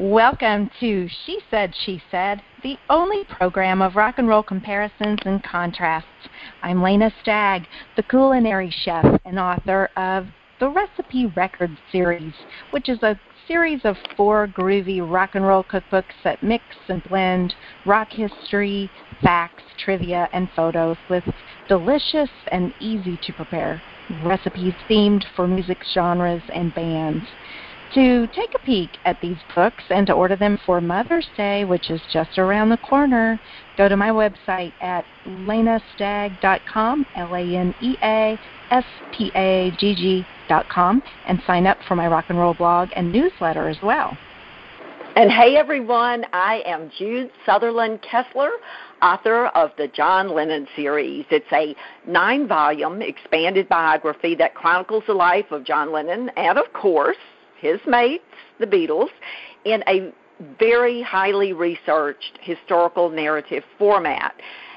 Welcome to She Said, She Said, the only program of rock and roll comparisons and contrasts. I'm Lanea Stagg, the culinary chef and author of the Recipe Records series, which is a series of four groovy rock and roll cookbooks that mix and blend rock history, facts, trivia, and photos with delicious and easy to prepare recipes themed for music genres and bands. To take a peek at these books and to order them for Mother's Day, which is just around the corner, go to my website at laneastagg.com, L-A-N-E-A-S-T-A-G-G.com, and sign up for my rock and roll blog and newsletter as well. And hey everyone, I am Jude Sutherland Kessler, author of the John Lennon series. It's a nine volume expanded biography that chronicles the life of John Lennon and, of course, his mates, the Beatles, in a very highly researched historical narrative format.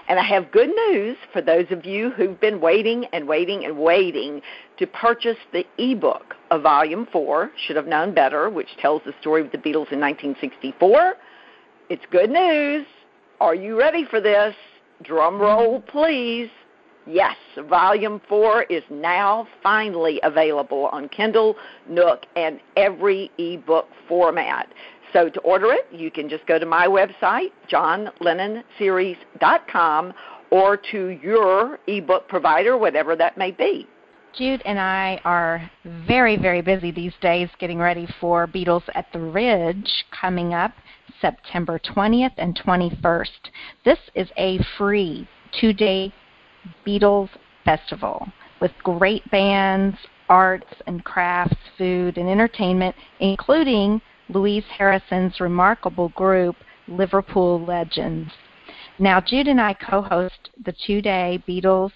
And I have good news for those of you who've been waiting and waiting and waiting to purchase the ebook of Volume 4, Should Have Known Better, which tells the story of the Beatles in 1964. It's good news. Are you ready for this? Drum roll, please. Yes, Volume 4 is now finally available on Kindle, Nook, and every ebook format. So to order it, you can just go to my website, johnlennonseries.com, or to your ebook provider, whatever that may be. Jude and I are very, very busy these days getting ready for Beatles at the Ridge coming up September 20th and 21st. This is a free two day Beatles Festival with great bands, arts and crafts, food, and entertainment, including Louise Harrison's remarkable group, Liverpool Legends. Now, Jude and I co host the two day Beatles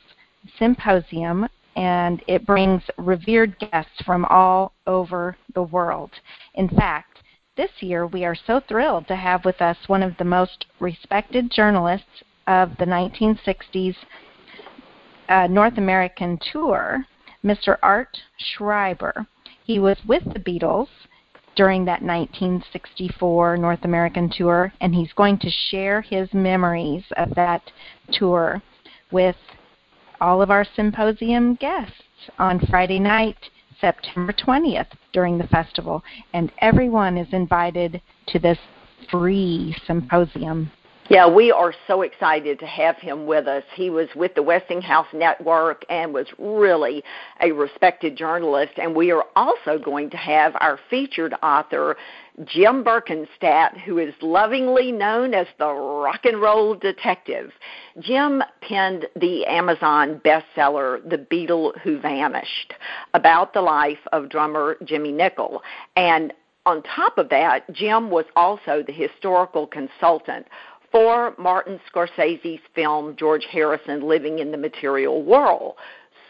Symposium, and it brings revered guests from all over the world. In fact, this year we are so thrilled to have with us one of the most respected journalists of the 1960s uh, North American tour, Mr. Art Schreiber. He was with the Beatles during that 1964 North American tour, and he's going to share his memories of that tour with all of our symposium guests on Friday night, September 20th, during the festival. And everyone is invited to this free symposium. Yeah, we are so excited to have him with us. He was with the Westinghouse Network and was really a respected journalist. And we are also going to have our featured author, Jim Berkenstadt, who is lovingly known as the rock and roll detective. Jim penned the Amazon bestseller, The Beatle Who Vanished, about the life of drummer Jimmy Nicol. And on top of that, Jim was also the historical consultant for Martin Scorsese's film George Harrison Living in the Material World.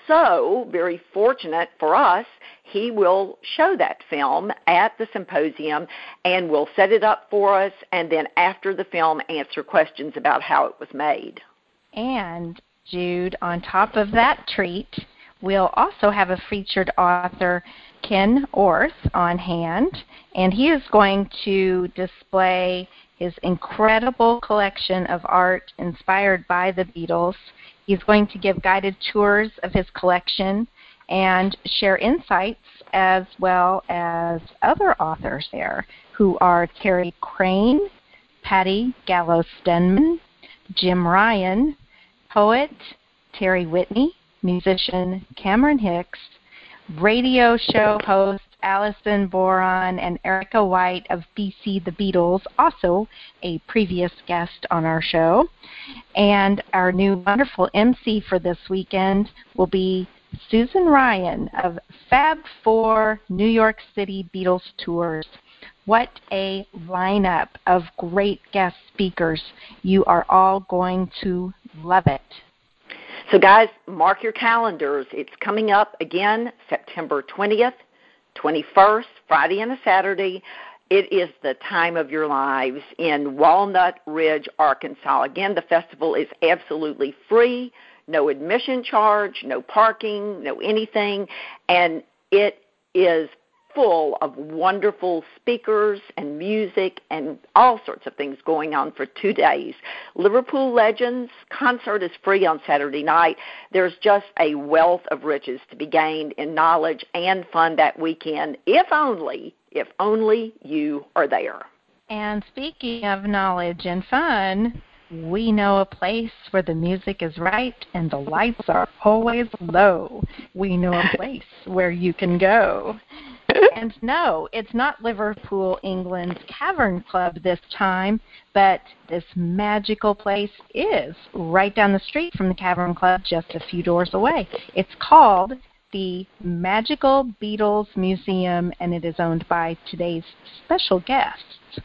So, very fortunate for us, he will show that film at the symposium and will set it up for us and then after the film answer questions about how it was made. And Jude, on top of that treat, we'll also have a featured author, Ken Orth, on hand, and he is going to display his incredible collection of art inspired by the Beatles. He's going to give guided tours of his collection and share insights as well as other authors there who are Terry Crane, Patty Gallo Stenman, Jim Ryan, poet Terry Whitney, musician Cameron Hicks, radio show host Alison Boron and Erica White of BC The Beatles, also a previous guest on our show. And our new wonderful MC for this weekend will be Susan Ryan of Fab Four New York City Beatles Tours. What a lineup of great guest speakers. You are all going to love it. So, guys, mark your calendars. It's coming up again September 20th 21st, Friday and a Saturday. It is the time of your lives in Walnut Ridge, Arkansas. Again, the festival is absolutely free, no admission charge, no parking, no anything, and it is full of wonderful speakers and music and all sorts of things going on for two days. Liverpool Legends concert is free on Saturday night. There's just a wealth of riches to be gained in knowledge and fun that weekend, if only, if only you are there. And speaking of knowledge and fun, we know a place where the music is right and the lights are always low. We know a place where you can go. And no, it's not Liverpool, England's Cavern Club this time, but this magical place is right down the street from the Cavern Club, just a few doors away. It's called the Magical Beatles Museum, and it is owned by today's special guests.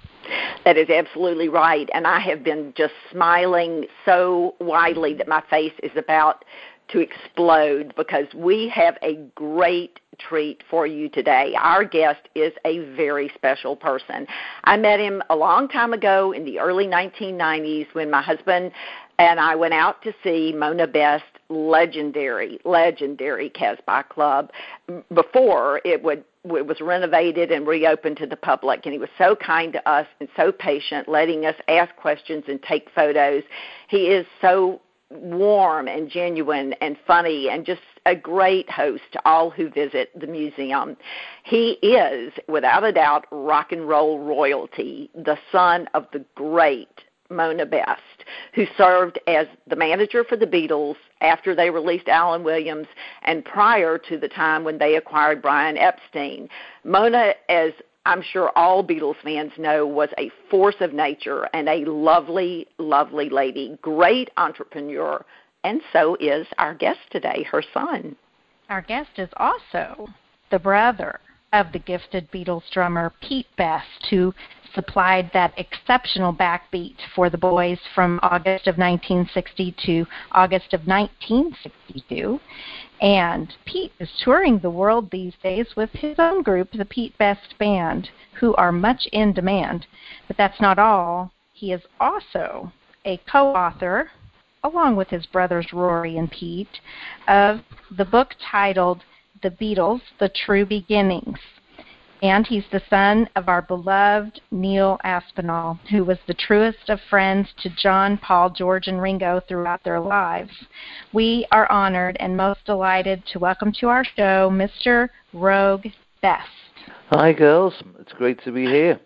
That is absolutely right. And I have been just smiling so widely that my face is about to explode because we have a great treat for you today. Our guest is a very special person. I met him a long time ago in the early 1990s when my husband and I went out to see Mona Best legendary, legendary Casbah Club before it would it was renovated and reopened to the public and he was so kind to us and so patient letting us ask questions and take photos he is so warm and genuine and funny and just a great host to all who visit the museum. He is, without a doubt, rock and roll royalty, the son of the great Mona Best, who served as the manager for the Beatles after they released Alan Williams and prior to the time when they acquired Brian Epstein. Mona, as I'm sure all Beatles fans know, was a force of nature and a lovely, lovely lady, great entrepreneur, and so is our guest today, her son. Our guest is also the brother of the gifted Beatles drummer Pete Best, who supplied that exceptional backbeat for the boys from August of 1960 to August of 1962. And Pete is touring the world these days with his own group, the Pete Best Band, who are much in demand. But that's not all. He is also a co author, along with his brothers Rory and Pete, of the book titled The Beatles The True Beginnings and he's the son of our beloved Neil Aspinall, who was the truest of friends to John, Paul, George, and Ringo throughout their lives. We are honored and most delighted to welcome to our show Mr. Roag Best. Hi, girls. It's great to be here.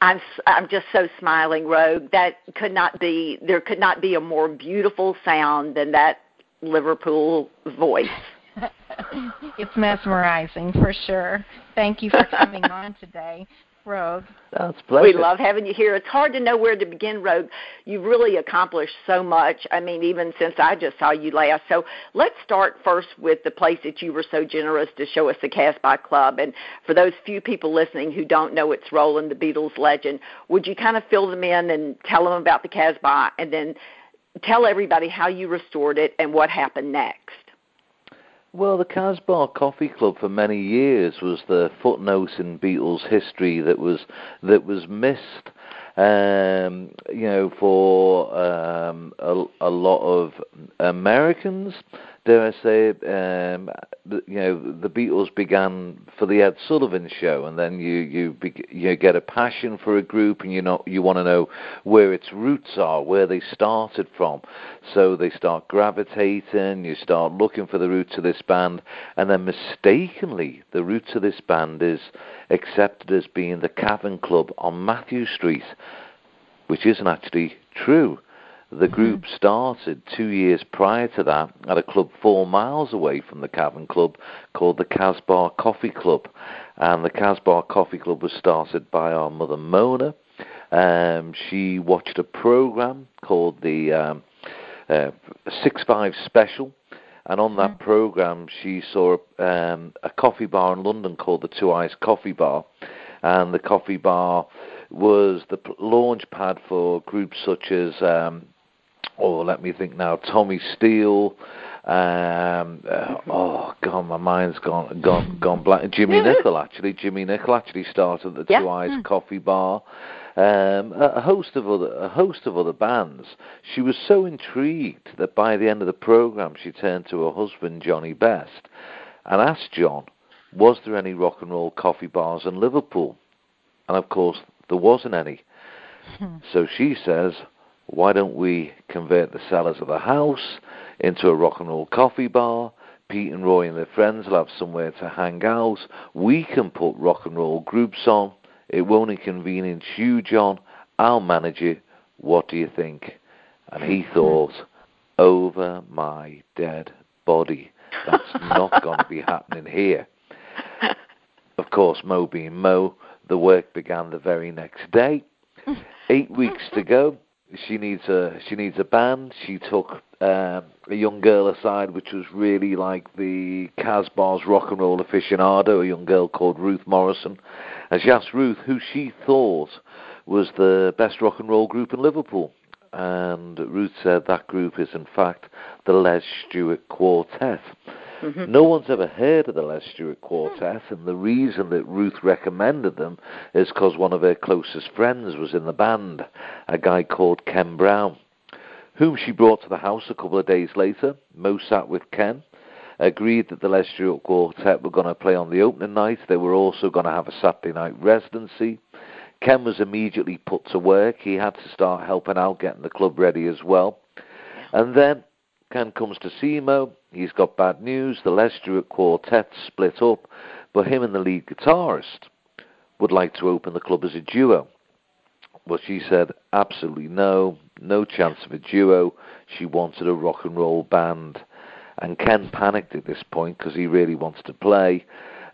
I'm I'm just so smiling, Roag. That could not be there could not be a more beautiful sound than that Liverpool voice. it's mesmerizing for sure. Thank you for coming on today. Roag. That's pleasure. We love having you here. It's hard to know where to begin, Roag. You've really accomplished so much. I mean, even since I just saw you last. So let's start first with the place that you were so generous to show us the Casbah Club. And for those few people listening who don't know its role in the Beatles legend, would you kind of fill them in and tell them about the Casbah and then tell everybody how you restored it and what happened next? Well, the Casbah Coffee Club for many years was the footnote in Beatles history that was that was missed. Um, you know, for um, a, a lot of Americans, dare I say, um, you know, the Beatles began for the Ed Sullivan Show, and then you you you get a passion for a group, and you know you want to know where its roots are, where they started from. So they start gravitating. You start looking for the roots of this band, and then mistakenly, the roots of this band is accepted as being the Cavern Club on Mathew Street, which isn't actually true. The group started two years prior to that at a club four miles away from the Cavern Club called the Casbah Coffee Club. And the Casbah Coffee Club was started by our mother Mona. Um, she watched a program called the um, uh, Six Five Special, and on that mm-hmm. program she saw um, a coffee bar in London called the Two I's Coffee Bar, and the coffee bar was the launch pad for groups such as um, oh, let me think now, Tommy Steele. Um, uh, oh God, my mind's gone gone gone blank. Jimmy Nicol actually, Jimmy Nicol actually started the yeah. Two I's mm. Coffee Bar. Um, a host of other a host of other bands. She was so intrigued that by the end of the program, she turned to her husband Johnny Best and asked John, was there any rock and roll coffee bars in Liverpool? And of course, there wasn't any. so she says, why don't we convert the cellars of the house into a rock and roll coffee bar? Pete and Roy and their friends will have somewhere to hang out. We can put rock and roll groups on. It won't inconvenience you, John. I'll manage it. What do you think? And he thought, over my dead body. That's not going to be happening here. Of course, Mo being Mo, the work began the very next day. Eight weeks to go. She needs a she needs a band. She took um, a young girl aside, which was really like the Casbah's rock and roll aficionado, a young girl called Ruth Morrison, and she asked Ruth who she thought was the best rock and roll group in Liverpool. And Ruth said that group is in fact the Les Stewart Quartet. Mm-hmm. No one's ever heard of the Les Stewart Quartet, and the reason that Ruth recommended them is because one of her closest friends was in the band, a guy called Ken Brown, whom she brought to the house a couple of days later. Mo sat with Ken, agreed that the Les Stewart Quartet were going to play on the opening night. They were also going to have a Saturday night residency. Ken was immediately put to work. He had to start helping out, getting the club ready as well. And then Ken comes to see Mo. He's got bad news. The Les Stewart Quartet split up, but him and the lead guitarist would like to open the club as a duo. But she said absolutely no, no chance of a duo. She wanted a rock and roll band. And Ken panicked at this point because he really wanted to play.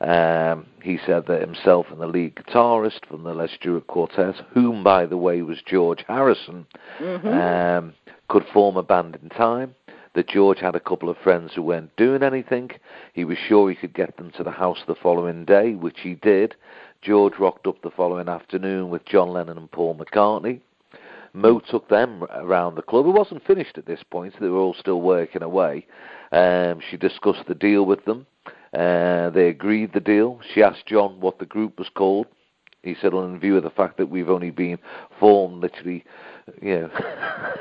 Um, he said that himself and the lead guitarist from the Les Stewart Quartet, whom by the way was George Harrison, mm-hmm. um, could form a band in time that George had a couple of friends who weren't doing anything. He was sure he could get them to the house the following day, which he did. George rocked up the following afternoon with John Lennon and Paul McCartney. Mo took them around the club. It wasn't finished at this point, so they were all still working away. Um, she discussed the deal with them. Uh, they agreed the deal. She asked John what the group was called. He said, well, in view of the fact that we've only been formed literally you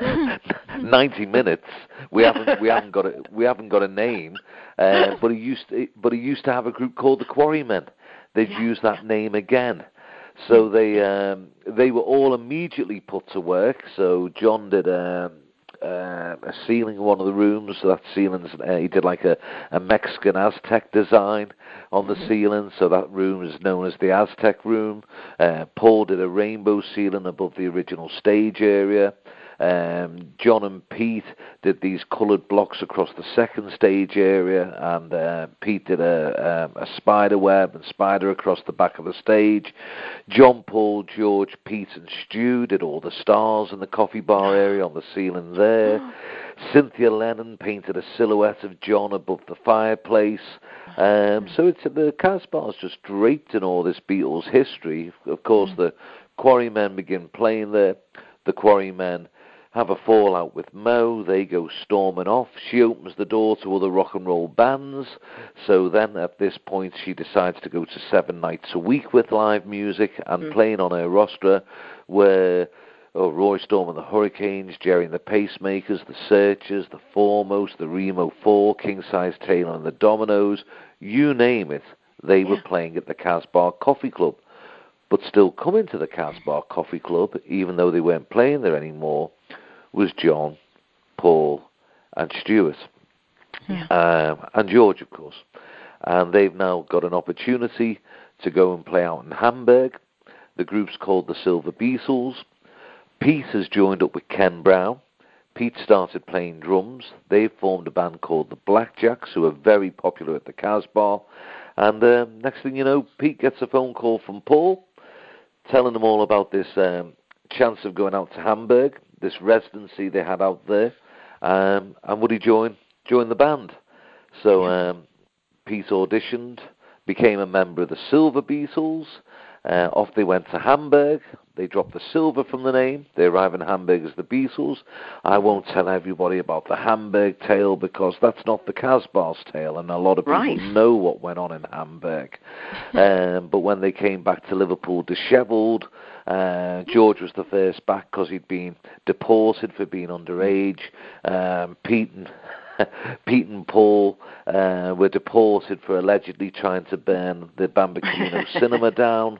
know, 90 minutes. We haven't we haven't got a we haven't got a name. Uh, but he used to, but he used to have a group called the Quarrymen. They've yeah. used that name again. So they um, they were all immediately put to work. So John did um, uh, a ceiling in one of the rooms. So that ceiling's uh, he did like a, a Mexican Aztec design on the mm-hmm. ceiling. So that room is known as the Aztec room. Uh, Paul did a rainbow ceiling above the original stage area. Um, John and Pete did these coloured blocks across the second stage area, and uh, Pete did a, um, a spider web and spider across the back of the stage. John, Paul, George, Pete, and Stu did all the stars in the coffee bar area on the ceiling there. Cynthia Lennon painted a silhouette of John above the fireplace. Um, so it's the Casbah is just draped in all this Beatles history. Of course, mm. the Quarrymen begin playing there. The Quarrymen have a fallout with Mo. They go storming off. She opens the door to other rock and roll bands. So then at this point, she decides to go to seven nights a week with live music and mm. playing on her roster where oh, Rory Storm and the Hurricanes, Gerry and the Pacemakers, the Searchers, the Foremost, the Remo Four, King Size Taylor and the Dominoes, you name it, they yeah. were playing at the Casbah Coffee Club. But still coming to the Casbah Coffee Club, even though they weren't playing there anymore, was John, Paul, and Stuart, yeah. um, and George, of course. And they've now got an opportunity to go and play out in Hamburg. The group's called the Silver Beetles. Pete has joined up with Ken Brown. Pete started playing drums. They've formed a band called the Blackjacks, who are very popular at the Casbah. And um, next thing you know, Pete gets a phone call from Paul, telling them all about this um, chance of going out to Hamburg this residency they had out there, um, and would he join join the band? So um, Pete auditioned, became a member of the Silver Beetles. Uh, off they went to Hamburg. They dropped the silver from the name. They arrive in Hamburg as the Beatles. I won't tell everybody about the Hamburg tale because that's not the Casbah's tale, and a lot of people right. know what went on in Hamburg. um, but when they came back to Liverpool dishevelled, uh, George was the first back because he'd been deported for being underage. Um, Pete and Pete and Paul uh, were deported for allegedly trying to burn the Bambino cinema down.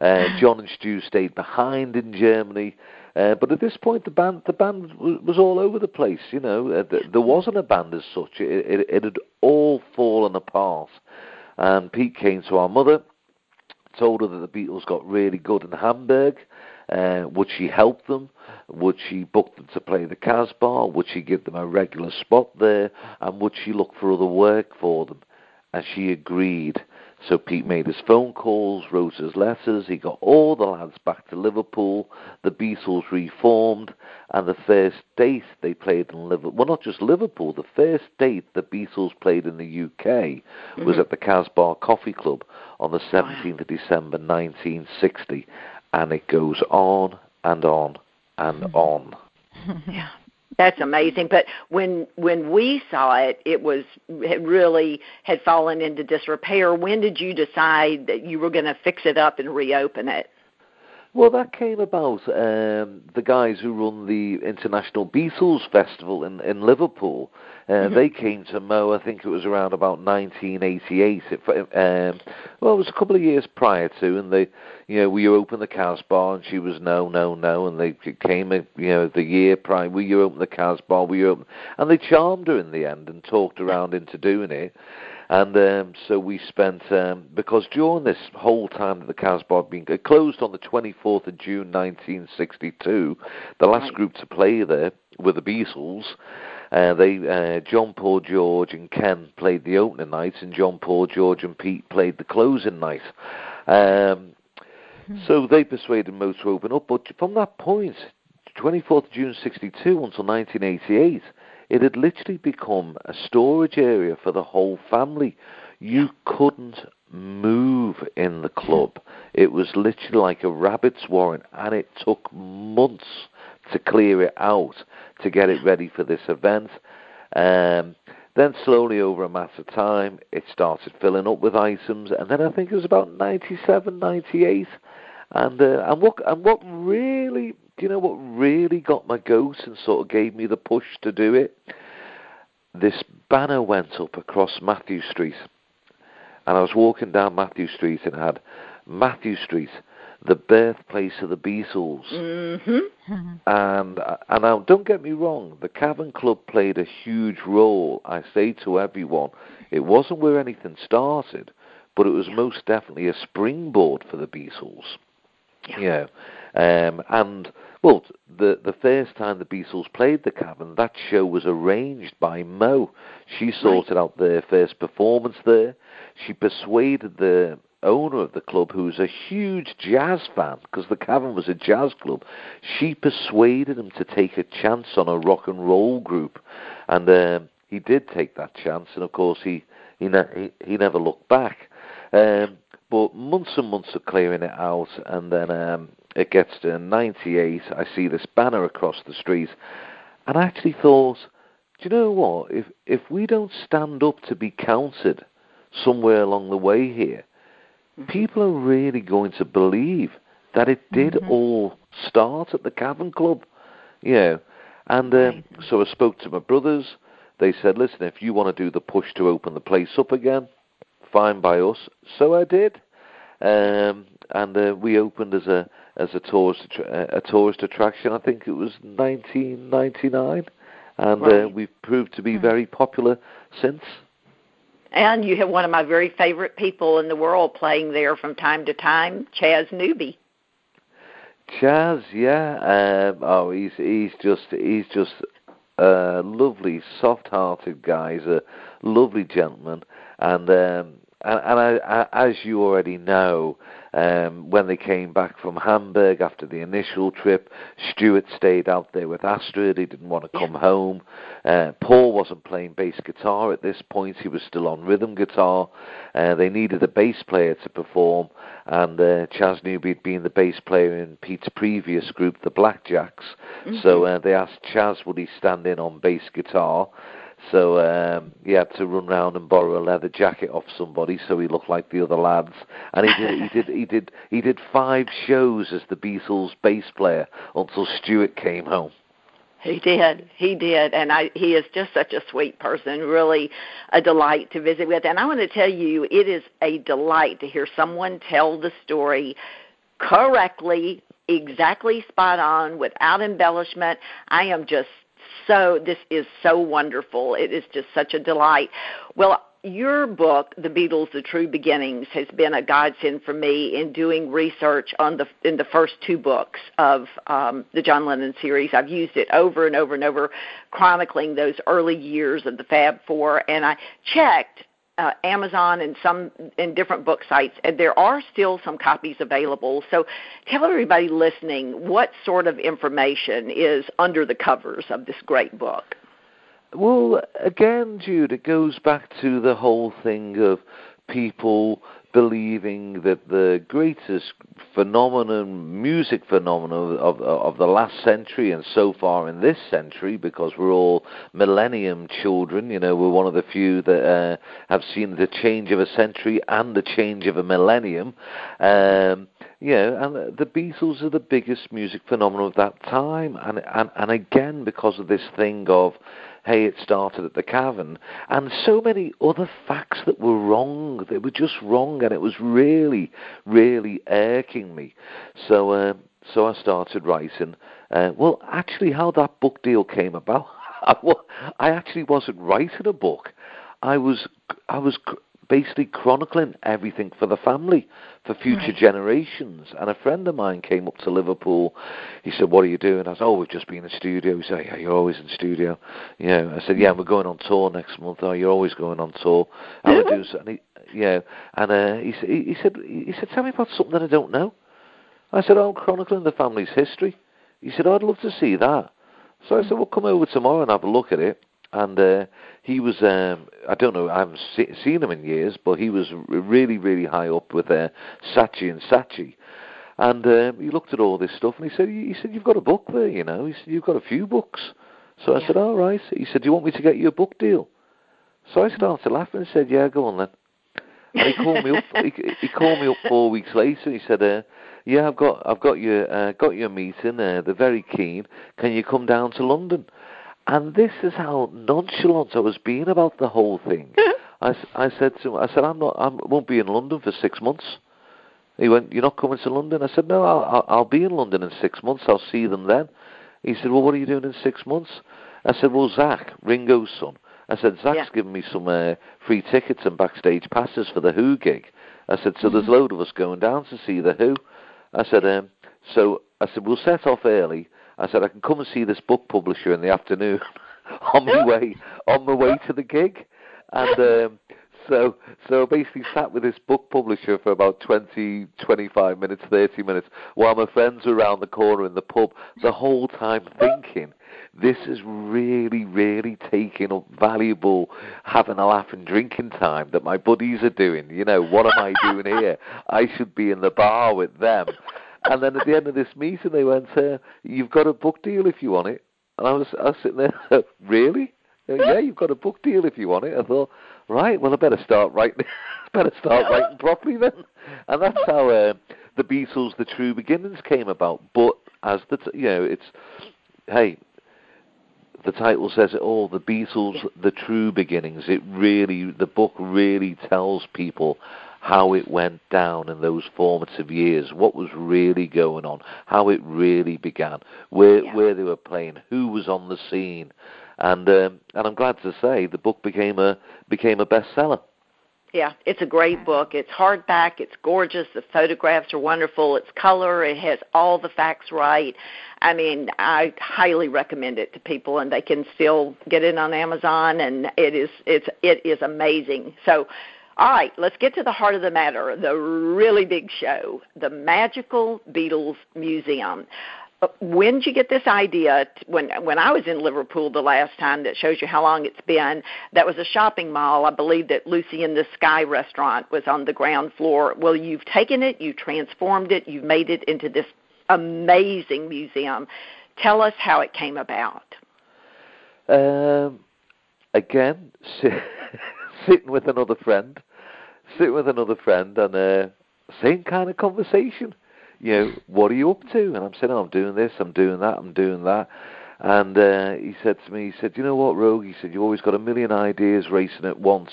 Uh, John and Stu stayed behind in Germany. Uh, but at this point, the band the band was all over the place. You know, uh, there wasn't a band as such. It, it, it had all fallen apart. And Pete came to our mother, told her that the Beatles got really good in Hamburg. Uh, would she help them? Would she book them to play the Casbah? Would she give them a regular spot there? And would she look for other work for them? And she agreed. So Pete made his phone calls, wrote his letters, he got all the lads back to Liverpool, the Beatles reformed, and the first date they played in Liverpool, well not just Liverpool, the first date the Beatles played in the UK mm-hmm. was at the Casbah Coffee Club on the 17th of December 1960, and it goes on and on and mm-hmm. on. yeah. That's amazing. But when when we saw it, it was it really had fallen into disrepair. When did you decide that you were going to fix it up and reopen it? Well, that came about. Um, the guys who run the International Beatles Festival in, in Liverpool, uh, mm-hmm. they came to Mo. I think it was around about 1988. It, um, well, it was a couple of years prior to, and they, you know, we opened the Casbah, and she was no, no, no, and they came, you know, the year prior. We you opened the Casbah, we opened, and they charmed her in the end and talked around into doing it. And um, so we spent, um, because during this whole time that the Casbah had been it closed on the 24th of June 1962, the last right. group to play there were the Beatles. Uh, they, uh, John Paul George and Ken played the opening night, and John Paul George and Pete played the closing night. Um, hmm. so they persuaded Mo to open up, but from that point, 24th June 62 until 1988, it had literally become a storage area for the whole family. You couldn't move in the club. It was literally like a rabbit's warren, and it took months to clear it out to get it ready for this event. Um, then slowly over a matter of time, it started filling up with items, and then I think it was about 97, 98. And uh, and what and what really do you know what really got my goat and sort of gave me the push to do it? This banner went up across Mathew Street, and I was walking down Mathew Street and had Mathew Street, the birthplace of the Beatles. Mm-hmm. And and now, don't get me wrong, the Cavern Club played a huge role. I say to everyone, it wasn't where anything started, but it was most definitely a springboard for the Beatles. Yeah. yeah. Um, and well, the the first time the Beatles played the Cavern, that show was arranged by Mo. She sorted right. out their first performance there. She persuaded the owner of the club, who's a huge jazz fan, because the Cavern was a jazz club. She persuaded him to take a chance on a rock and roll group, and um, he did take that chance. And of course, he he ne- he, he never looked back. Um, but months and months of clearing it out, and then um, it gets to 98. I see this banner across the street, and I actually thought, do you know what? If if we don't stand up to be counted somewhere along the way here, mm-hmm. people are really going to believe that it did mm-hmm. all start at the Cavern Club, you know. And um, right. so I spoke to my brothers. They said, listen, if you want to do the push to open the place up again, fine by us. So I did, um, and uh, we opened as a as a tourist a tourist attraction. I think it was 1999, and uh, right. uh, we've proved to be mm-hmm. very popular since. And you have one of my very favorite people in the world playing there from time to time, Chas Newby. Chas, yeah. Um, oh, he's he's just he's just a lovely, soft-hearted guy. He's a lovely gentleman, and um, and, and I, I, as you already know, um, when they came back from Hamburg after the initial trip, Stuart stayed out there with Astrid. He didn't want to come home. Uh, Paul wasn't playing bass guitar at this point. He was still on rhythm guitar. Uh, they needed a bass player to perform, and uh, Chas Newby had been the bass player in Pete's previous group, the Blackjacks. Mm-hmm. So uh, they asked Chas would he stand in on bass guitar. So um, he had to run round and borrow a leather jacket off somebody so he looked like the other lads. And he did, he did, he did, he did five shows as the Beatles bass player until Stuart came home. He did. He did. And I he is just such a sweet person, really a delight to visit with. And I want to tell you, it is a delight to hear someone tell the story correctly, exactly spot on, without embellishment. I am just so this is so wonderful. It is just such a delight. Well, your book, The Beatles: The True Beginnings, has been a godsend for me in doing research on the in the first two books of um, the John Lennon series. I've used it over and over and over, chronicling those early years of the Fab Four, and I checked uh, Amazon and some in different book sites, and there are still some copies available. So, tell everybody listening what sort of information is under the covers of this great book. Well, again, Jude, it goes back to the whole thing of people believing that the greatest phenomenon, music phenomenon of, of, of the last century and so far in this century, because we're all millennium children, you know, we're one of the few that uh, have seen the change of a century and the change of a millennium. Um, you know, and the Beatles are the biggest music phenomenon of that time, and and and again because of this thing of hey, it started at the cavern, and so many other facts that were wrong. They were just wrong, and it was really, really irking me. So, uh, so I started writing. Uh, well, actually, how that book deal came about, I actually wasn't writing a book. I was, I was basically chronicling everything for the family, for future right. generations. And a friend of mine came up to Liverpool. He said, "What are you doing?" I said, "Oh, we've just been in studio." He said, "Yeah, you're always in studio." You know, I said, "Yeah, we're going on tour next month." Oh, you're always going on tour. And we're doing something. Yeah, and uh, he, he, he said, he said, "Tell me about something that I don't know." I said, "Oh, I'm chronicling the family's history." He said, oh, "I'd love to see that." So I said, "Well, come over tomorrow and have a look at it." And uh, he was um, I don't know I haven't see, seen him in years, but he was really really high up with uh, Saatchi and Saatchi, and um, he looked at all this stuff and he said he said you've got a book there, you know, he said you've got a few books. So I said, all right. He said, do you want me to get you a book deal? So I started laughing and said, yeah, go on then. And he called me up. He, he called me up four weeks later. He said, uh, "Yeah, I've got I've got your uh, got your meeting. Uh, they're very keen. Can you come down to London?" And this is how nonchalant I was being about the whole thing. I, I said to him, I said, I'm not, I won't be in London for six months. He went, you're not coming to London? I said, no, I'll, I'll be in London in six months. I'll see them then. He said, well, what are you doing in six months? I said, well, Zak, Ringo's son. I said, Zak's yeah. given me some uh, free tickets and backstage passes for the Who gig. I said, so mm-hmm. there's a load of us going down to see the Who. I said, um, so I said, we'll set off early. I said I can come and see this book publisher in the afternoon on my way on my way to the gig, and um, so so I basically sat with this book publisher for about 20, 25 minutes, thirty minutes, while my friends were around the corner in the pub, the whole time thinking. This is really, really taking up valuable having a laugh and drinking time that my buddies are doing. You know, what am I doing here? I should be in the bar with them and then at the end of this meeting, they went, uh, "You've got a book deal if you want it." And I was, I was sitting there, really? yeah, you've got a book deal if you want it. I thought, right, well, I better start writing, better start writing properly then. And that's how uh, the Beatles: The True Beginnings came about. But as the, t- you know, it's, hey, the title says it all. The Beatles: The True Beginnings. It really, the book really tells people how it went down in those formative years, what was really going on, how it really began, where yeah. where they were playing, who was on the scene, and um, and I'm glad to say the book became a became a bestseller. Yeah, it's a great book. It's hardback. It's gorgeous. The photographs are wonderful. It's color. It has all the facts right. I mean, I highly recommend it to people, and they can still get it on Amazon. And it is it's it is amazing. So all right, let's get to the heart of the matter, the really big show, the Magical Beatles Museum. Uh, when did you get this idea? When when I was in Liverpool the last time, that shows you how long it's been. That was a shopping mall. I believe that Lucy in the Sky restaurant was on the ground floor. Well, you've taken it, you transformed it, you've made it into this amazing museum. Tell us how it came about. Um, again, sitting with another friend, sitting with another friend, and uh, same kind of conversation. You know, what are you up to? And I'm saying, oh, I'm doing this, I'm doing that, I'm doing that. And uh, he said to me, he said, you know what, Roag? He said, you've always got a million ideas racing at once.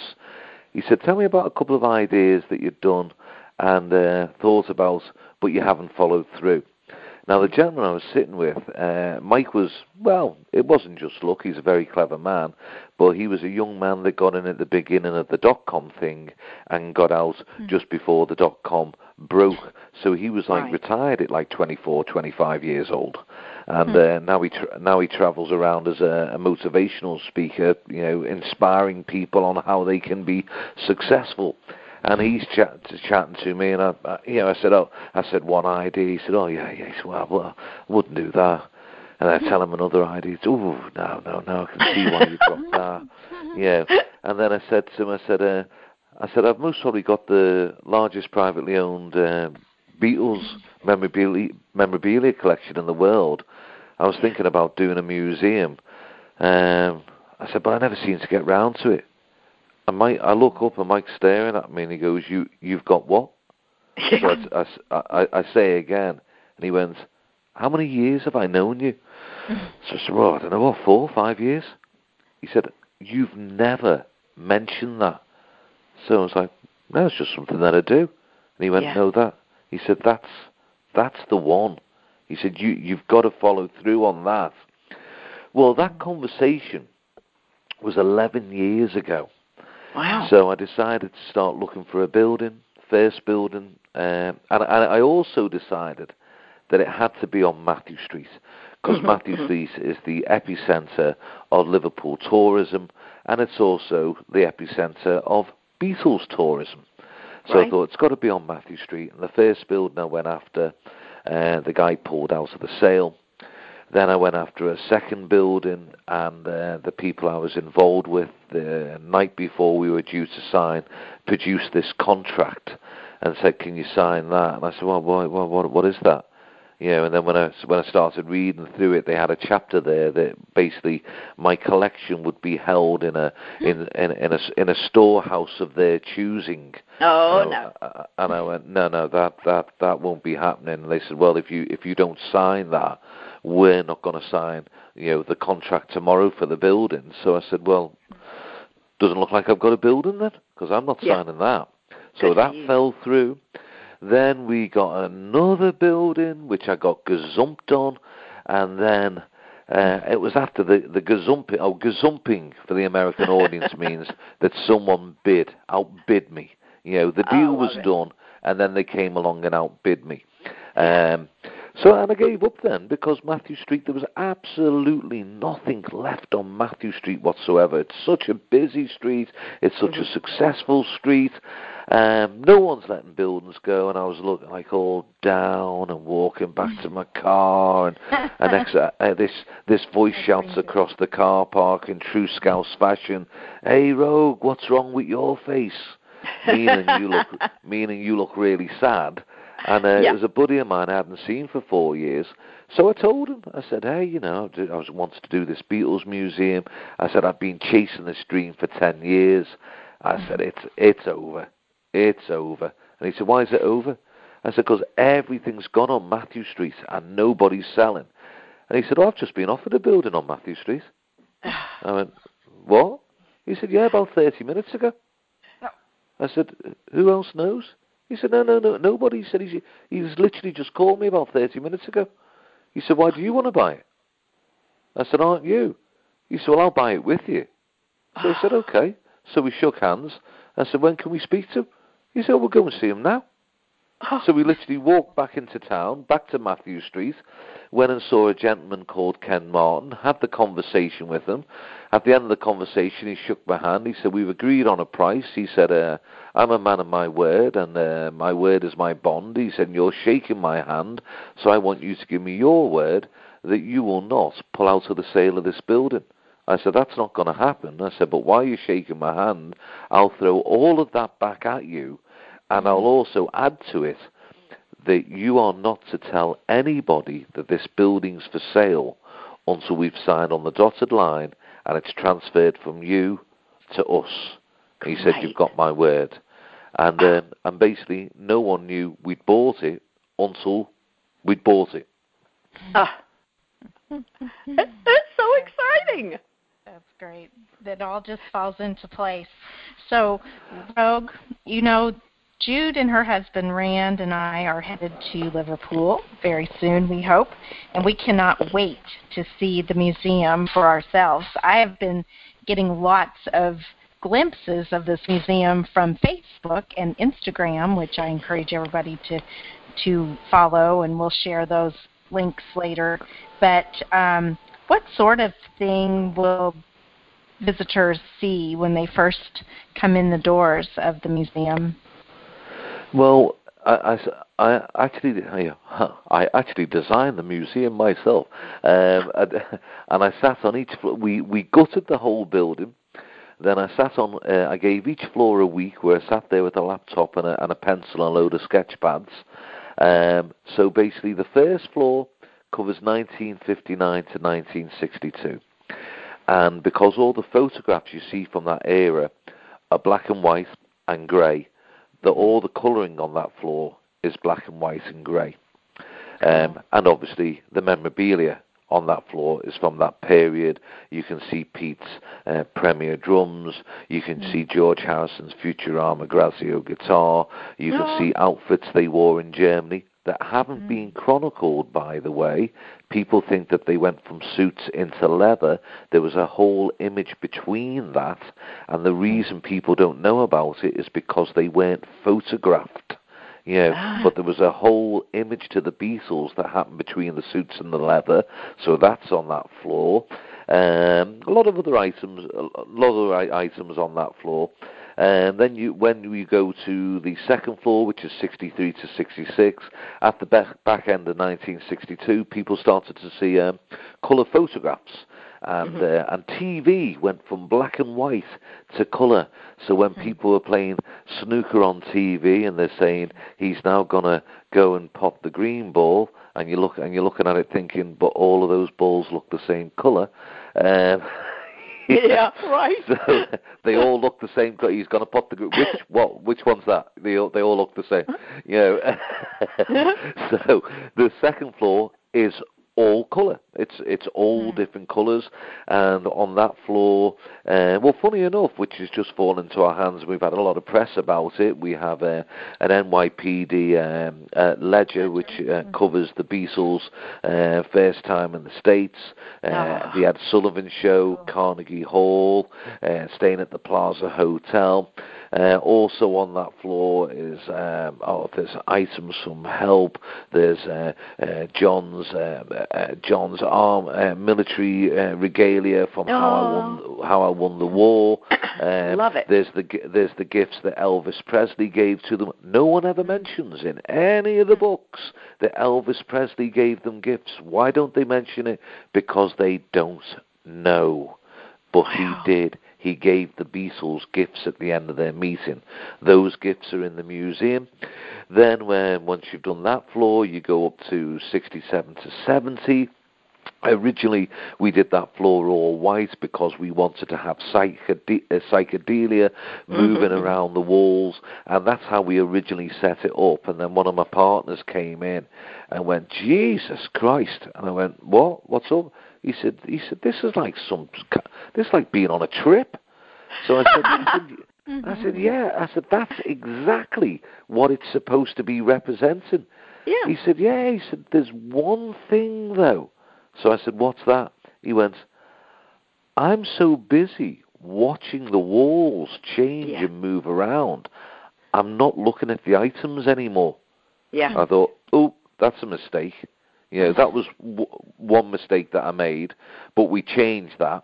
He said, tell me about a couple of ideas that you've done and uh, thought about, but you haven't followed through. Now, the gentleman I was sitting with, uh, Mike was, well, it wasn't just luck, he's a very clever man, but he was a young man that got in at the beginning of the dot com thing and got out mm. just before the dot com broke. So he was like right. retired at like 24, 25 years old. And mm. uh, now he tra- now he travels around as a, a motivational speaker, you know, inspiring people on how they can be successful and he's chat, chatting to me, and I, I, you know, I said, oh, I said one idea. He said, oh yeah, yeah. He said, well, well I wouldn't do that. And I tell him another idea. Oh no, no, no, I can see why you dropped that. Yeah. And then I said to him, I said, uh, I said, I've most probably got the largest privately owned uh, Beatles memorabilia, memorabilia collection in the world. I was thinking about doing a museum. Um, I said, but I never seem to get round to it. And Mike, I look up and Mike's staring at me and he goes, "You, you've got what?" So I, I, I say again, and he went, "How many years have I known you?" so I said, "Well, I don't know, what, four, five years." He said, "You've never mentioned that." So I was like, "No, it's just something that I do." And he went, yeah. "No, that." He said, "That's that's the one." He said, "You you've got to follow through on that." Well, that conversation was 11 years ago. Wow. So I decided to start looking for a building, first building, um, and, and I also decided that it had to be on Mathew Street because mm-hmm, mm-hmm. Street is the epicenter of Liverpool tourism, and it's also the epicenter of Beatles tourism. So right. I thought it's got to be on Mathew Street. And the first building I went after, uh, the guy pulled out of the sale. Then I went after a second building, and uh, the people I was involved with the night before we were due to sign produced this contract and said, "Can you sign that?" And I said, "Well, what, what, what is that?" You know, and then when I when I started reading through it, they had a chapter there that basically my collection would be held in a hmm. in in, in a in a storehouse of their choosing. Oh no! And I went, no, no, that that that won't be happening. And they said, well, if you if you don't sign that, we're not going to sign, you know, the contract tomorrow for the building. So I said, well, doesn't look like I've got a building then, because I'm not yeah. signing that. So Good that fell through. Then we got another building, which I got gazumped on, and then uh, it was after the the gazumping. Oh, gazumping for the American audience means that someone bid, outbid me. You know, the deal was it. done, and then they came along and outbid me. Um, so and I gave up then because Mathew Street there was absolutely nothing left on Mathew Street whatsoever. It's such a busy street. It's such a mm-hmm. successful street. Um, no one's letting buildings go, and I was looking like all down and walking back to my car, and, and next, uh, uh, this this voice shouts across the car park in true Scouse fashion, "Hey Roag, what's wrong with your face?" meaning you look meaning you look really sad. And uh, yeah. it was a buddy of mine I hadn't seen for four years. So I told him, I said, hey, you know, I was wanted to do this Beatles museum. I said, I've been chasing this dream for 10 years. I said, it's, it's over. It's over. And he said, why is it over? I said, because everything's gone on Mathew Street and nobody's selling. And he said, oh, I've just been offered a building on Mathew Street. I went, what? He said, yeah, about 30 minutes ago. I said, who else knows? He said, no, no, no, nobody. He said, he's, he's literally just called me about 30 minutes ago. He said, why do you want to buy it? I said, aren't you? He said, well, I'll buy it with you. So I said, okay. So we shook hands. I said, when can we speak to him? He said, we'll go and see him now. So we literally walked back into town, back to Mathew Street, went and saw a gentleman called Ken Martin, had the conversation with him. At the end of the conversation, he shook my hand. He said, We've agreed on a price. He said, uh, I'm a man of my word, and uh, my word is my bond. He said, You're shaking my hand, so I want you to give me your word that you will not pull out of the sale of this building. I said, That's not going to happen. I said, But while you're shaking my hand, I'll throw all of that back at you and I'll also add to it that you are not to tell anybody that this building's for sale until we've signed on the dotted line and it's transferred from you to us. And he said, You've got my word. And um, and basically, no one knew we'd bought it until we'd bought it. Ah. it's so exciting. That's great. That all just falls into place. So, Roag, you know, Jude and her husband Rand and I are headed to Liverpool very soon, we hope, and we cannot wait to see the museum for ourselves. I have been getting lots of glimpses of this museum from Facebook and Instagram, which I encourage everybody to to follow, and we'll share those links later. But um, what sort of thing will visitors see when they first come in the doors of the museum? Well, I, I, I actually I actually designed the museum myself, um, and, and I sat on each. Floor we we gutted the whole building. Then I sat on. Uh, I gave each floor a week where I sat there with a laptop and a, and a pencil and a load of sketch pads. Um, so basically, the first floor covers 1959 to 1962, and because all the photographs you see from that era are black and white and grey that all the colouring on that floor is black and white and grey. Um, and obviously, the memorabilia on that floor is from that period. You can see Pete's uh, Premier drums. You can mm. see George Harrison's Futurama Grazio guitar. You can oh. see outfits they wore in Germany that haven't mm. been chronicled, by the way. People think that they went from suits into leather. There was a whole image between that, and the mm. reason people don't know about it is because they weren't photographed. You know, ah. but there was a whole image to the Beatles that happened between the suits and the leather, so that's on that floor. Um, a lot of other items, a lot of items on that floor. And then you, when you go to the second floor, which is 63 to 66, at the back, back end of 1962, people started to see um, colour photographs. And mm-hmm. uh, and TV went from black and white to colour. So when mm-hmm. people were playing snooker on TV and they're saying he's now gonna go and pop the green ball, and you look and you're looking at it thinking, but all of those balls look the same colour. Um, yeah, right. so they all look the same. He's going to pop the which what which one's that? They all, they all look the same. You know. so the second floor is all colour. It's it's all mm. different colours, and on that floor, uh, well, funny enough, which has just fallen into our hands. We've had a lot of press about it. We have uh, an NYPD um, uh, ledger which uh, mm. covers the Beatles' uh, first time in the states. Uh, oh. The Ed Sullivan Show, oh. Carnegie Hall, uh, staying at the Plaza Hotel. Uh, also on that floor is um, oh, there's items from Help. There's uh, uh, John's uh, uh, John's arm uh, military regalia from oh. how I won oh. how I won the war. Um, Love it. There's the there's the gifts that Elvis Presley gave to them. No one ever mentions in any of the books that Elvis Presley gave them gifts. Why don't they mention it? Because they don't know. But wow. he did he gave the Beatles gifts at the end of their meeting. Those gifts are in the museum. Then, when once you've done that floor, you go up to 67 to 70. Originally, we did that floor all white because we wanted to have psychede- uh, psychedelia moving mm-hmm. around the walls, and that's how we originally set it up. And then one of my partners came in and went, "Jesus Christ!" And I went, "What? What's up?" He said, "He said this is like some, this is like being on a trip." So I said, I said, mm-hmm. I said, yeah. I said that's exactly what it's supposed to be representing. Yeah. He said, yeah. He said, there's one thing though. So I said, what's that? He went, I'm so busy watching the walls change yeah. and move around. I'm not looking at the items anymore. Yeah. I thought, oh, that's a mistake. Know, that was w- one mistake that I made, but we changed that.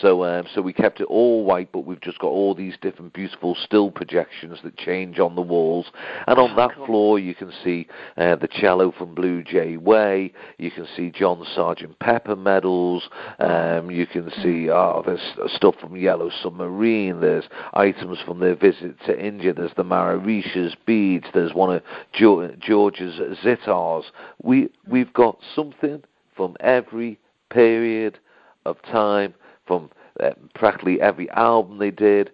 So um, so we kept it all white, but we've just got all these different beautiful still projections that change on the walls. And on oh, that cool. floor, you can see uh, the cello from Blue Jay Way. You can see John Sergeant Pepper medals. Um, you can see oh, there's stuff from Yellow Submarine. There's items from their visit to India. There's the Maharishi beads. There's one of George's sitars. We we've got something from every period of time from uh, practically every album they did.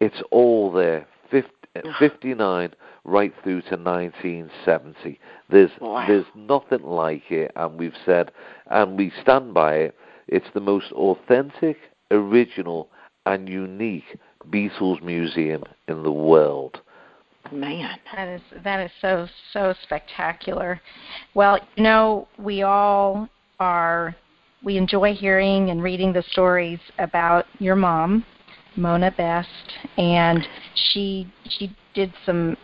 It's all there. 59 right through to 1970. There's Wow. there's nothing like it, and we've said, and we stand by it. It's the most authentic, original, and unique Beatles museum in the world. Man. That is that is so so spectacular. Well, you know, we all are we enjoy hearing and reading the stories about your mom, Mona Best, and she she did some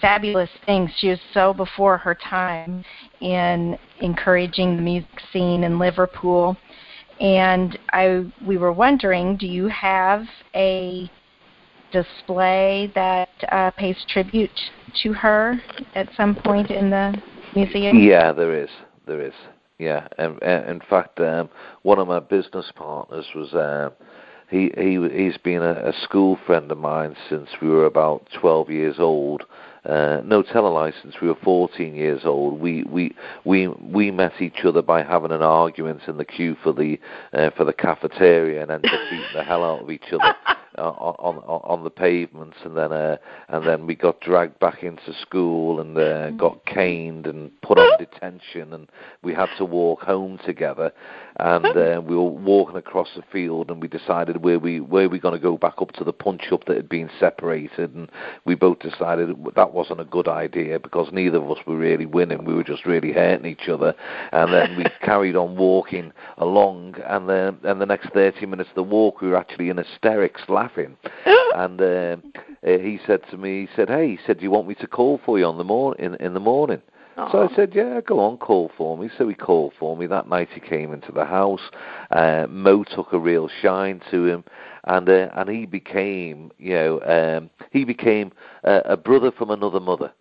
fabulous things. She was so before her time in encouraging the music scene in Liverpool. And I we were wondering, do you have a display that uh, pays tribute to her at some point in the museum? Yeah, there is. There is. Yeah, and, and in fact, um, one of my business partners was um, he he he's been a, a school friend of mine since we were about 12 years old. Uh, no, tell a. Since we were 14 years old, we we we we met each other by having an argument in the queue for the uh, for the cafeteria, and up beating the hell out of each other on, on on the pavements, and then uh, and then we got dragged back into school and uh, got caned and put on detention, and we had to walk home together, and uh, we were walking across the field, and we decided where we where we going to go back up to the punch up that had been separated, and we both decided that wasn't a good idea because neither of us were really winning. We were just really hurting each other. And then we carried on walking along, and then and the next 30 minutes of the walk, we were actually in hysterics laughing. and uh, uh, he said to me, he said, "Hey," he said, "Do you want me to call for you on the mor- in in the morning?" So I said, yeah, go on, call for me. So he called for me. That night he came into the house. Uh, Mo took a real shine to him, and uh, and he became, you know, um, he became uh, a brother from another mother.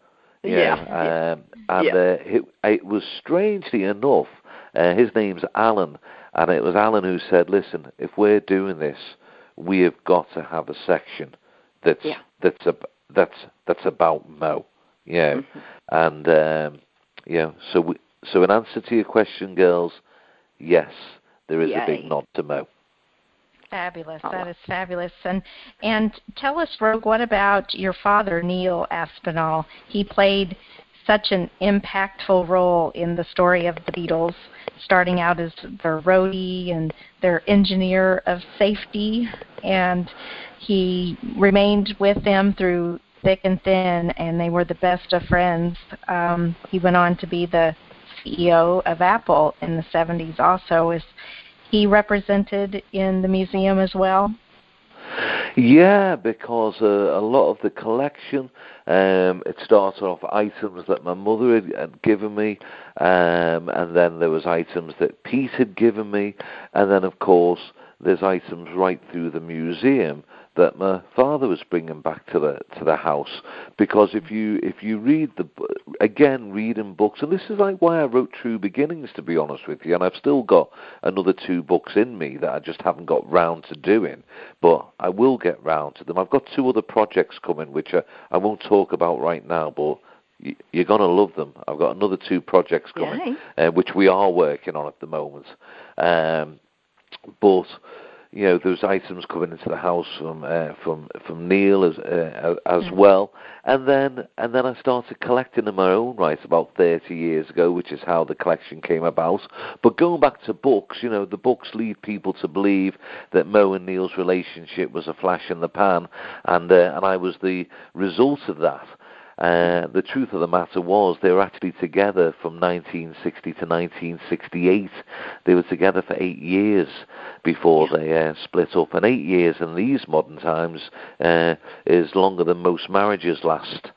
Yeah. know, Um, and Yeah. uh, it, it was strangely enough, uh, his name's Alan, and it was Alan who said, listen, if we're doing this, we have got to have a section that's Yeah. that's ab- that's that's about Mo. Know, Mhm. and um, you know, so we, so in answer to your question, girls, yes, there is a big nod to Mo. Fabulous. Oh, That wow. is fabulous. And and tell us, Roag, what about your father, Neil Aspinall? He played such an impactful role in the story of the Beatles, starting out as their roadie and their engineer of safety, and he remained with them through thick and thin, and they were the best of friends. Um, he went on to be the CEO of Apple in the 70s. Also, is he represented in the museum as well? Yeah, because uh, a lot of the collection, um, it started off items that my mother had, had given me, um, and then there was items that Pete had given me, and then of course there's items right through the museum that my father was bringing back to the to the house. Because if you if you read the again reading books, and this is like why I wrote True Beginnings to be honest with you, and I've still got another two books in me that I just haven't got round to doing, but I will get round to them. I've got two other projects coming which I, I won't talk about right now, but you're gonna love them. I've got another two projects coming, uh, which we are working on at the moment. Um, but you know, there's items coming into the house from uh, from from Neil as uh, as Mhm. well, and then and then I started collecting in my own right about 30 years ago, which is how the collection came about. But going back to books, you know, the books lead people to believe that Mo and Neil's relationship was a flash in the pan, and uh, and I was the result of that. Uh, the truth of the matter was they were actually together from 1960 to 1968. They were together for eight years before they uh, split up, and eight years in these modern times uh, is longer than most marriages last.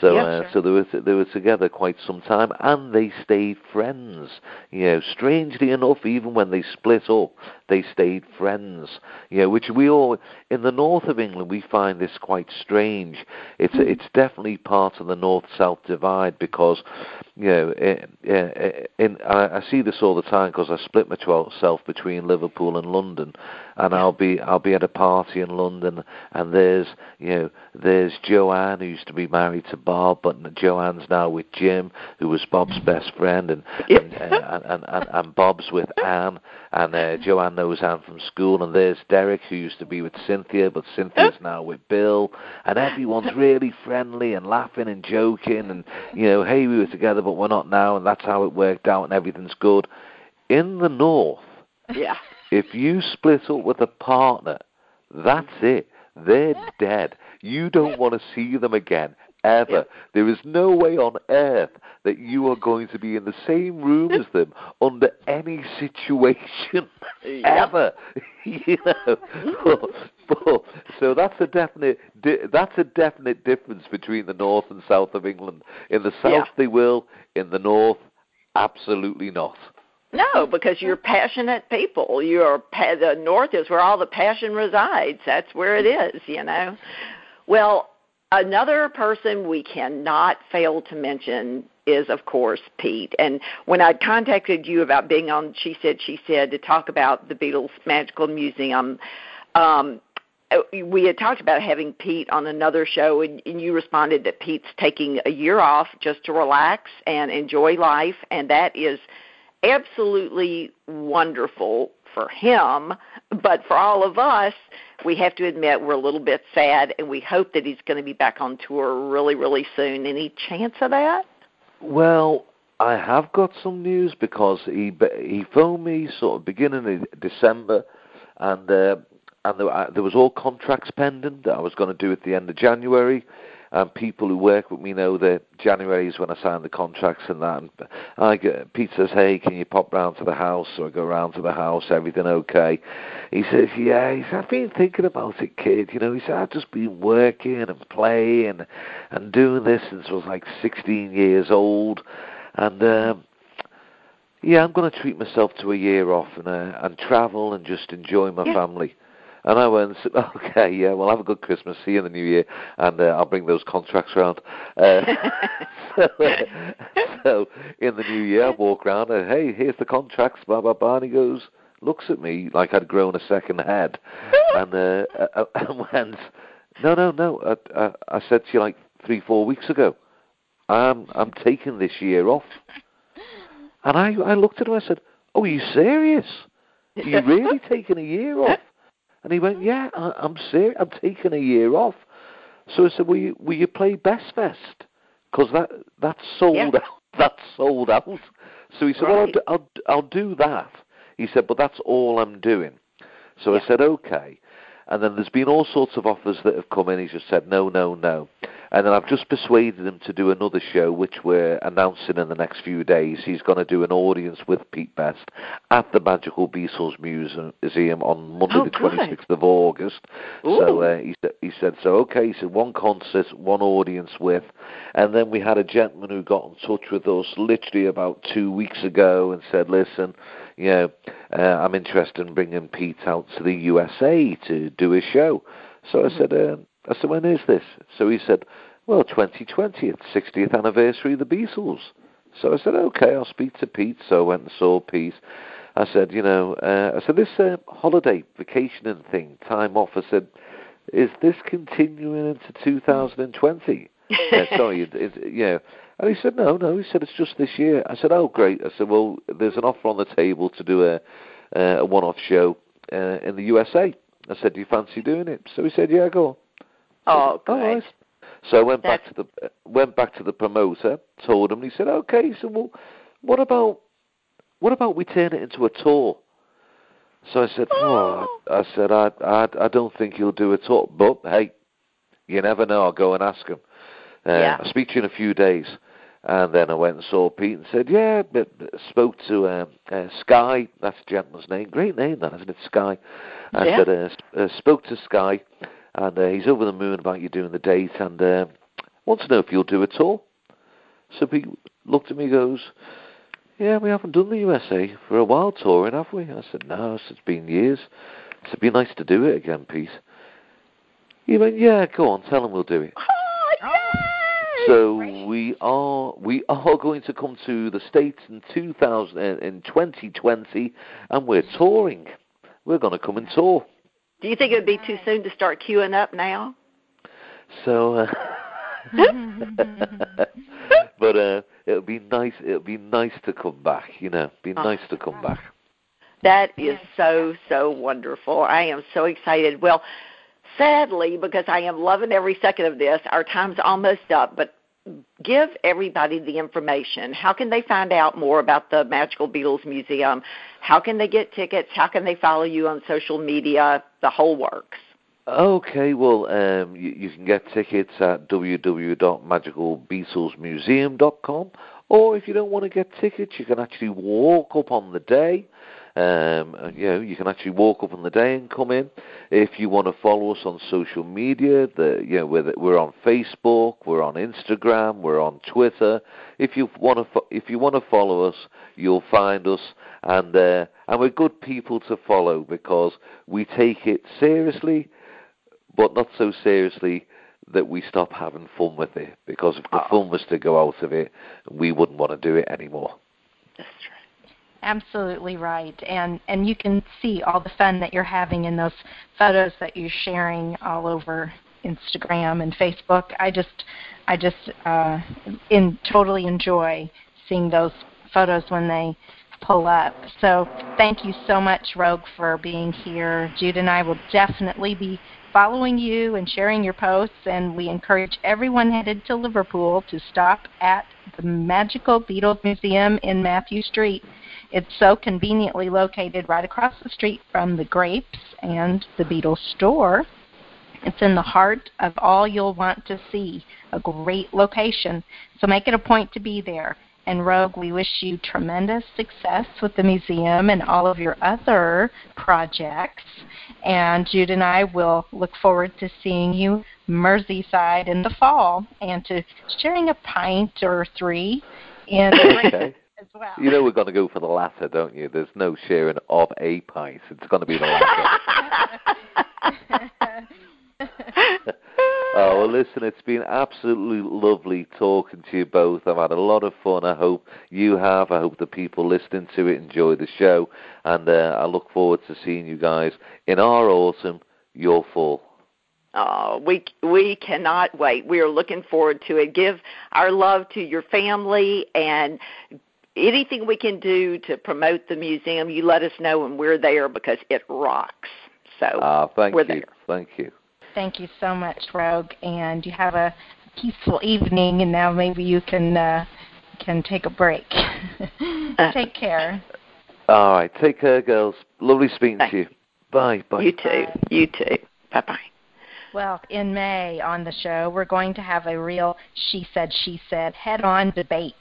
So, Yeah, uh, so they were they were together quite some time, and they stayed friends. You know, strangely enough, even when they split up, they stayed friends. You know, which we all in the north of England we find this quite strange. It's Mhm. it's definitely part of the north-south divide because, you know, in, in, I, I see this all the time because I split myself between Liverpool and London, and. I'll be I'll be at a party in London, and there's you know there's Joanne who used to be married to Bob, but Joanne's now with Jim, who was Bob's best friend, and and, and, and, and Bob's with Anne, and uh, Joanne knows Anne from school, and there's Derek, who used to be with Cynthia, but Cynthia's now with Bill, and everyone's really friendly and laughing and joking, and you know, hey, we were together, but we're not now, and that's how it worked out, and everything's good. In the north, yeah, if you split up with a partner, that's it. They're dead. You don't want to see them again ever. There is no way on earth that you are going to be in the same room as them under any situation ever. you know, mm-hmm. so that's a definite that's a definite difference between the north and south of England. In the south, yeah. they will. In the north, absolutely not. No, because you're passionate people. You're the north is where all the passion resides. That's where it is, you know. Well, another person we cannot fail to mention is of course Pete. And when I contacted you about being on she said she said to talk about the Beatles Magical Museum, um we had talked about having Pete on another show, and, and you responded that Pete's taking a year off just to relax and enjoy life, and that is absolutely wonderful for him, but for all of us, we have to admit we're a little bit sad, and we hope that he's going to be back on tour really, really soon. Any chance of that? Well, I have got some news because he he phoned me sort of beginning of December, and uh, and there, uh, there was all contracts pending that I was going to do at the end of January, and people who work with me know that January is when I sign the contracts and that. And I get Pete says, "Hey, can you pop round to the house?" So I go round to the house. Everything okay? He says, "Yeah." He said, "I've been thinking about it, kid. You know." He said, "I've just been working and playing and doing this since I was like 16 years old, and." um yeah, I'm going to treat myself to a year off and uh, and travel and just enjoy my yeah. family. And I went, okay, yeah, well, have a good Christmas. See you in the new year, and uh, I'll bring those contracts round. Uh, so, uh, so in the new year, I walk around and hey, here's the contracts, blah blah blah. And he goes, looks at me like I'd grown a second head, and uh, uh, and went, no, no, no. I, I, I said to you like three, four weeks ago, I'm I'm taking this year off. And I I looked at him. I said, oh, are you serious? Are you really taking a year off? And he went, yeah, I, I'm serious. I'm taking a year off. So I said, will you, will you play Best Fest? Because that, that's sold yeah. out. That's sold out. So he said, right. well, I'll do, I'll, I'll do that. He said, but that's all I'm doing. So yeah. I said, okay. And then there's been all sorts of offers that have come in. He's just said, no, no, no. And then I've just persuaded him to do another show, which we're announcing in the next few days. He's going to do an audience with Pete Best at the Magical Beatles Museum on Monday, oh, the 26th of August. Ooh. So uh, he, he said, so okay, he said, one concert, one audience with. And then we had a gentleman who got in touch with us literally about two weeks ago and said, listen, you know, uh, I'm interested in bringing Pete out to the USA to do a show. So I mm-hmm. said, uh, I said, when is this? So he said, well, 2020, it's 60th anniversary of the Beatles. So I said, okay, I'll speak to Pete. So I went and saw Pete. I said, you know, uh, I said, this uh, holiday, vacationing thing, time off, I said, is this continuing into 2020? uh, sorry, it, it, yeah. And he said, no, no. He said, it's just this year. I said, oh, great. I said, well, there's an offer on the table to do a, uh, a one-off show uh, in the USA. I said, do you fancy doing it? So he said, yeah, go on. Oh, good. Right. So I went That's... back to the went back to the promoter, told him. He said, "Okay, so well, what about what about we turn it into a tour?" So I said, "Oh, I, I said I, I I don't think he'll do a tour, but hey, you never know. I'll go and ask him. Uh, yeah. I'll speak to you in a few days." And then I went and saw Pete and said, "Yeah," but spoke to um, uh, Sky. That's the gentleman's name. Great name, that isn't it? Sky. I yeah. said, uh, uh, spoke to Sky and uh, he's over the moon about you doing the date and uh, wants to know if you'll do it all. So he looked at me and goes, yeah, we haven't done the USA for a while touring, have we? I said, no, it's been years. Said, it'd be nice to do it again, Pete. He went, yeah, go on, tell him we'll do it. Oh, so we are we are going to come to the states in 2000 in 2020, and we're touring. We're going to come and tour. Do you think it would be too soon to start queuing up now? So, uh, but uh, it'll be nice. It'll be nice to come back. You know, be oh, nice to come back. That is so so wonderful. I am so excited. Well, sadly, because I am loving every second of this, our time's almost up. But give everybody the information. How can they find out more about the Magical Beatles Museum? How can they get tickets? How can they follow you on social media? The whole works. Okay, well, um, you, you, can get tickets at www.magicalbeatlesmuseum.com, or if you don't want to get tickets, you can actually walk up on the day um, you know, you can actually walk up on the day and come in. If you want to follow us on social media, the, you know, we're, we're on Facebook, we're on Instagram, we're on Twitter. If you want to, if you want to follow us, you'll find us, and uh, and we're good people to follow because we take it seriously, but not so seriously that we stop having fun with it. Because if the oh. fun was to go out of it, we wouldn't want to do it anymore. That's true. Absolutely right. And and you can see all the fun that you're having in those photos that you're sharing all over Instagram and Facebook. I just I just uh in totally enjoy seeing those photos when they pull up. So thank you so much, Roag, for being here. Jude and I will definitely be following you and sharing your posts, and we encourage everyone headed to Liverpool to stop at the Magical Beatles Museum in Mathew Street it's so conveniently located right across the street from the Grapes and the Beatles store. It's in the heart of all you'll want to see, a great location. So make it a point to be there. And Roag, we wish you tremendous success with the museum and all of your other projects. And Jude and I will look forward to seeing you Merseyside in the fall and to sharing a pint or three in okay as well. You know we're going to go for the latter, don't you? There's no sharing of a pint. It's going to be the latter. oh, well, listen, it's been absolutely lovely talking to you both. I've had a lot of fun. I hope you have. I hope the people listening to it enjoy the show. And uh, I look forward to seeing you guys in our autumn, your fall. Oh, we we cannot wait. We are looking forward to it. Give our love to your family and anything we can do to promote the museum, you let us know and we're there because it rocks. So uh, thank we're you. there. Thank you. Thank you so much, Roag, and you have a peaceful evening. And now maybe you can uh, can take a break. take care. All right, take care, girls. Lovely speaking Thanks. to you. Bye. Bye. You too. Bye. You too. Bye bye. Well, in May on the show, we're going to have a real she said, she said head on debate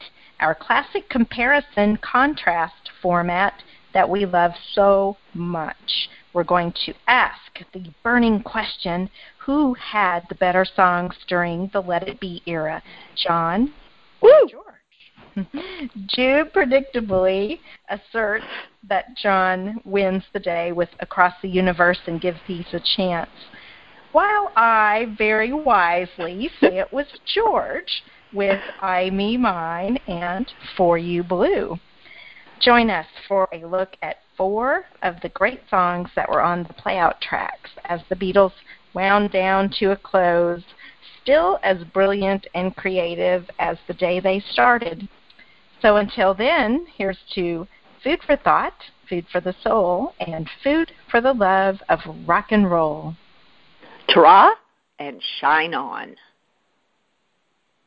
our classic comparison contrast format that we love so much. We're going to ask the burning question who had the better songs during the Let It Be era? John Woo! or George? Jude predictably asserts that John wins the day with Across the Universe and gives Peace a Chance, while I very wisely say it was George with I, Me, Mine and For You Blue. Join us for a look at four of the great songs that were on the playout tracks as the Beatles wound down to a close, still as brilliant and creative as the day they started. So until then, here's to Food for Thought, Food for the Soul, and Food for the Love of Rock and Roll. Ta and shine on.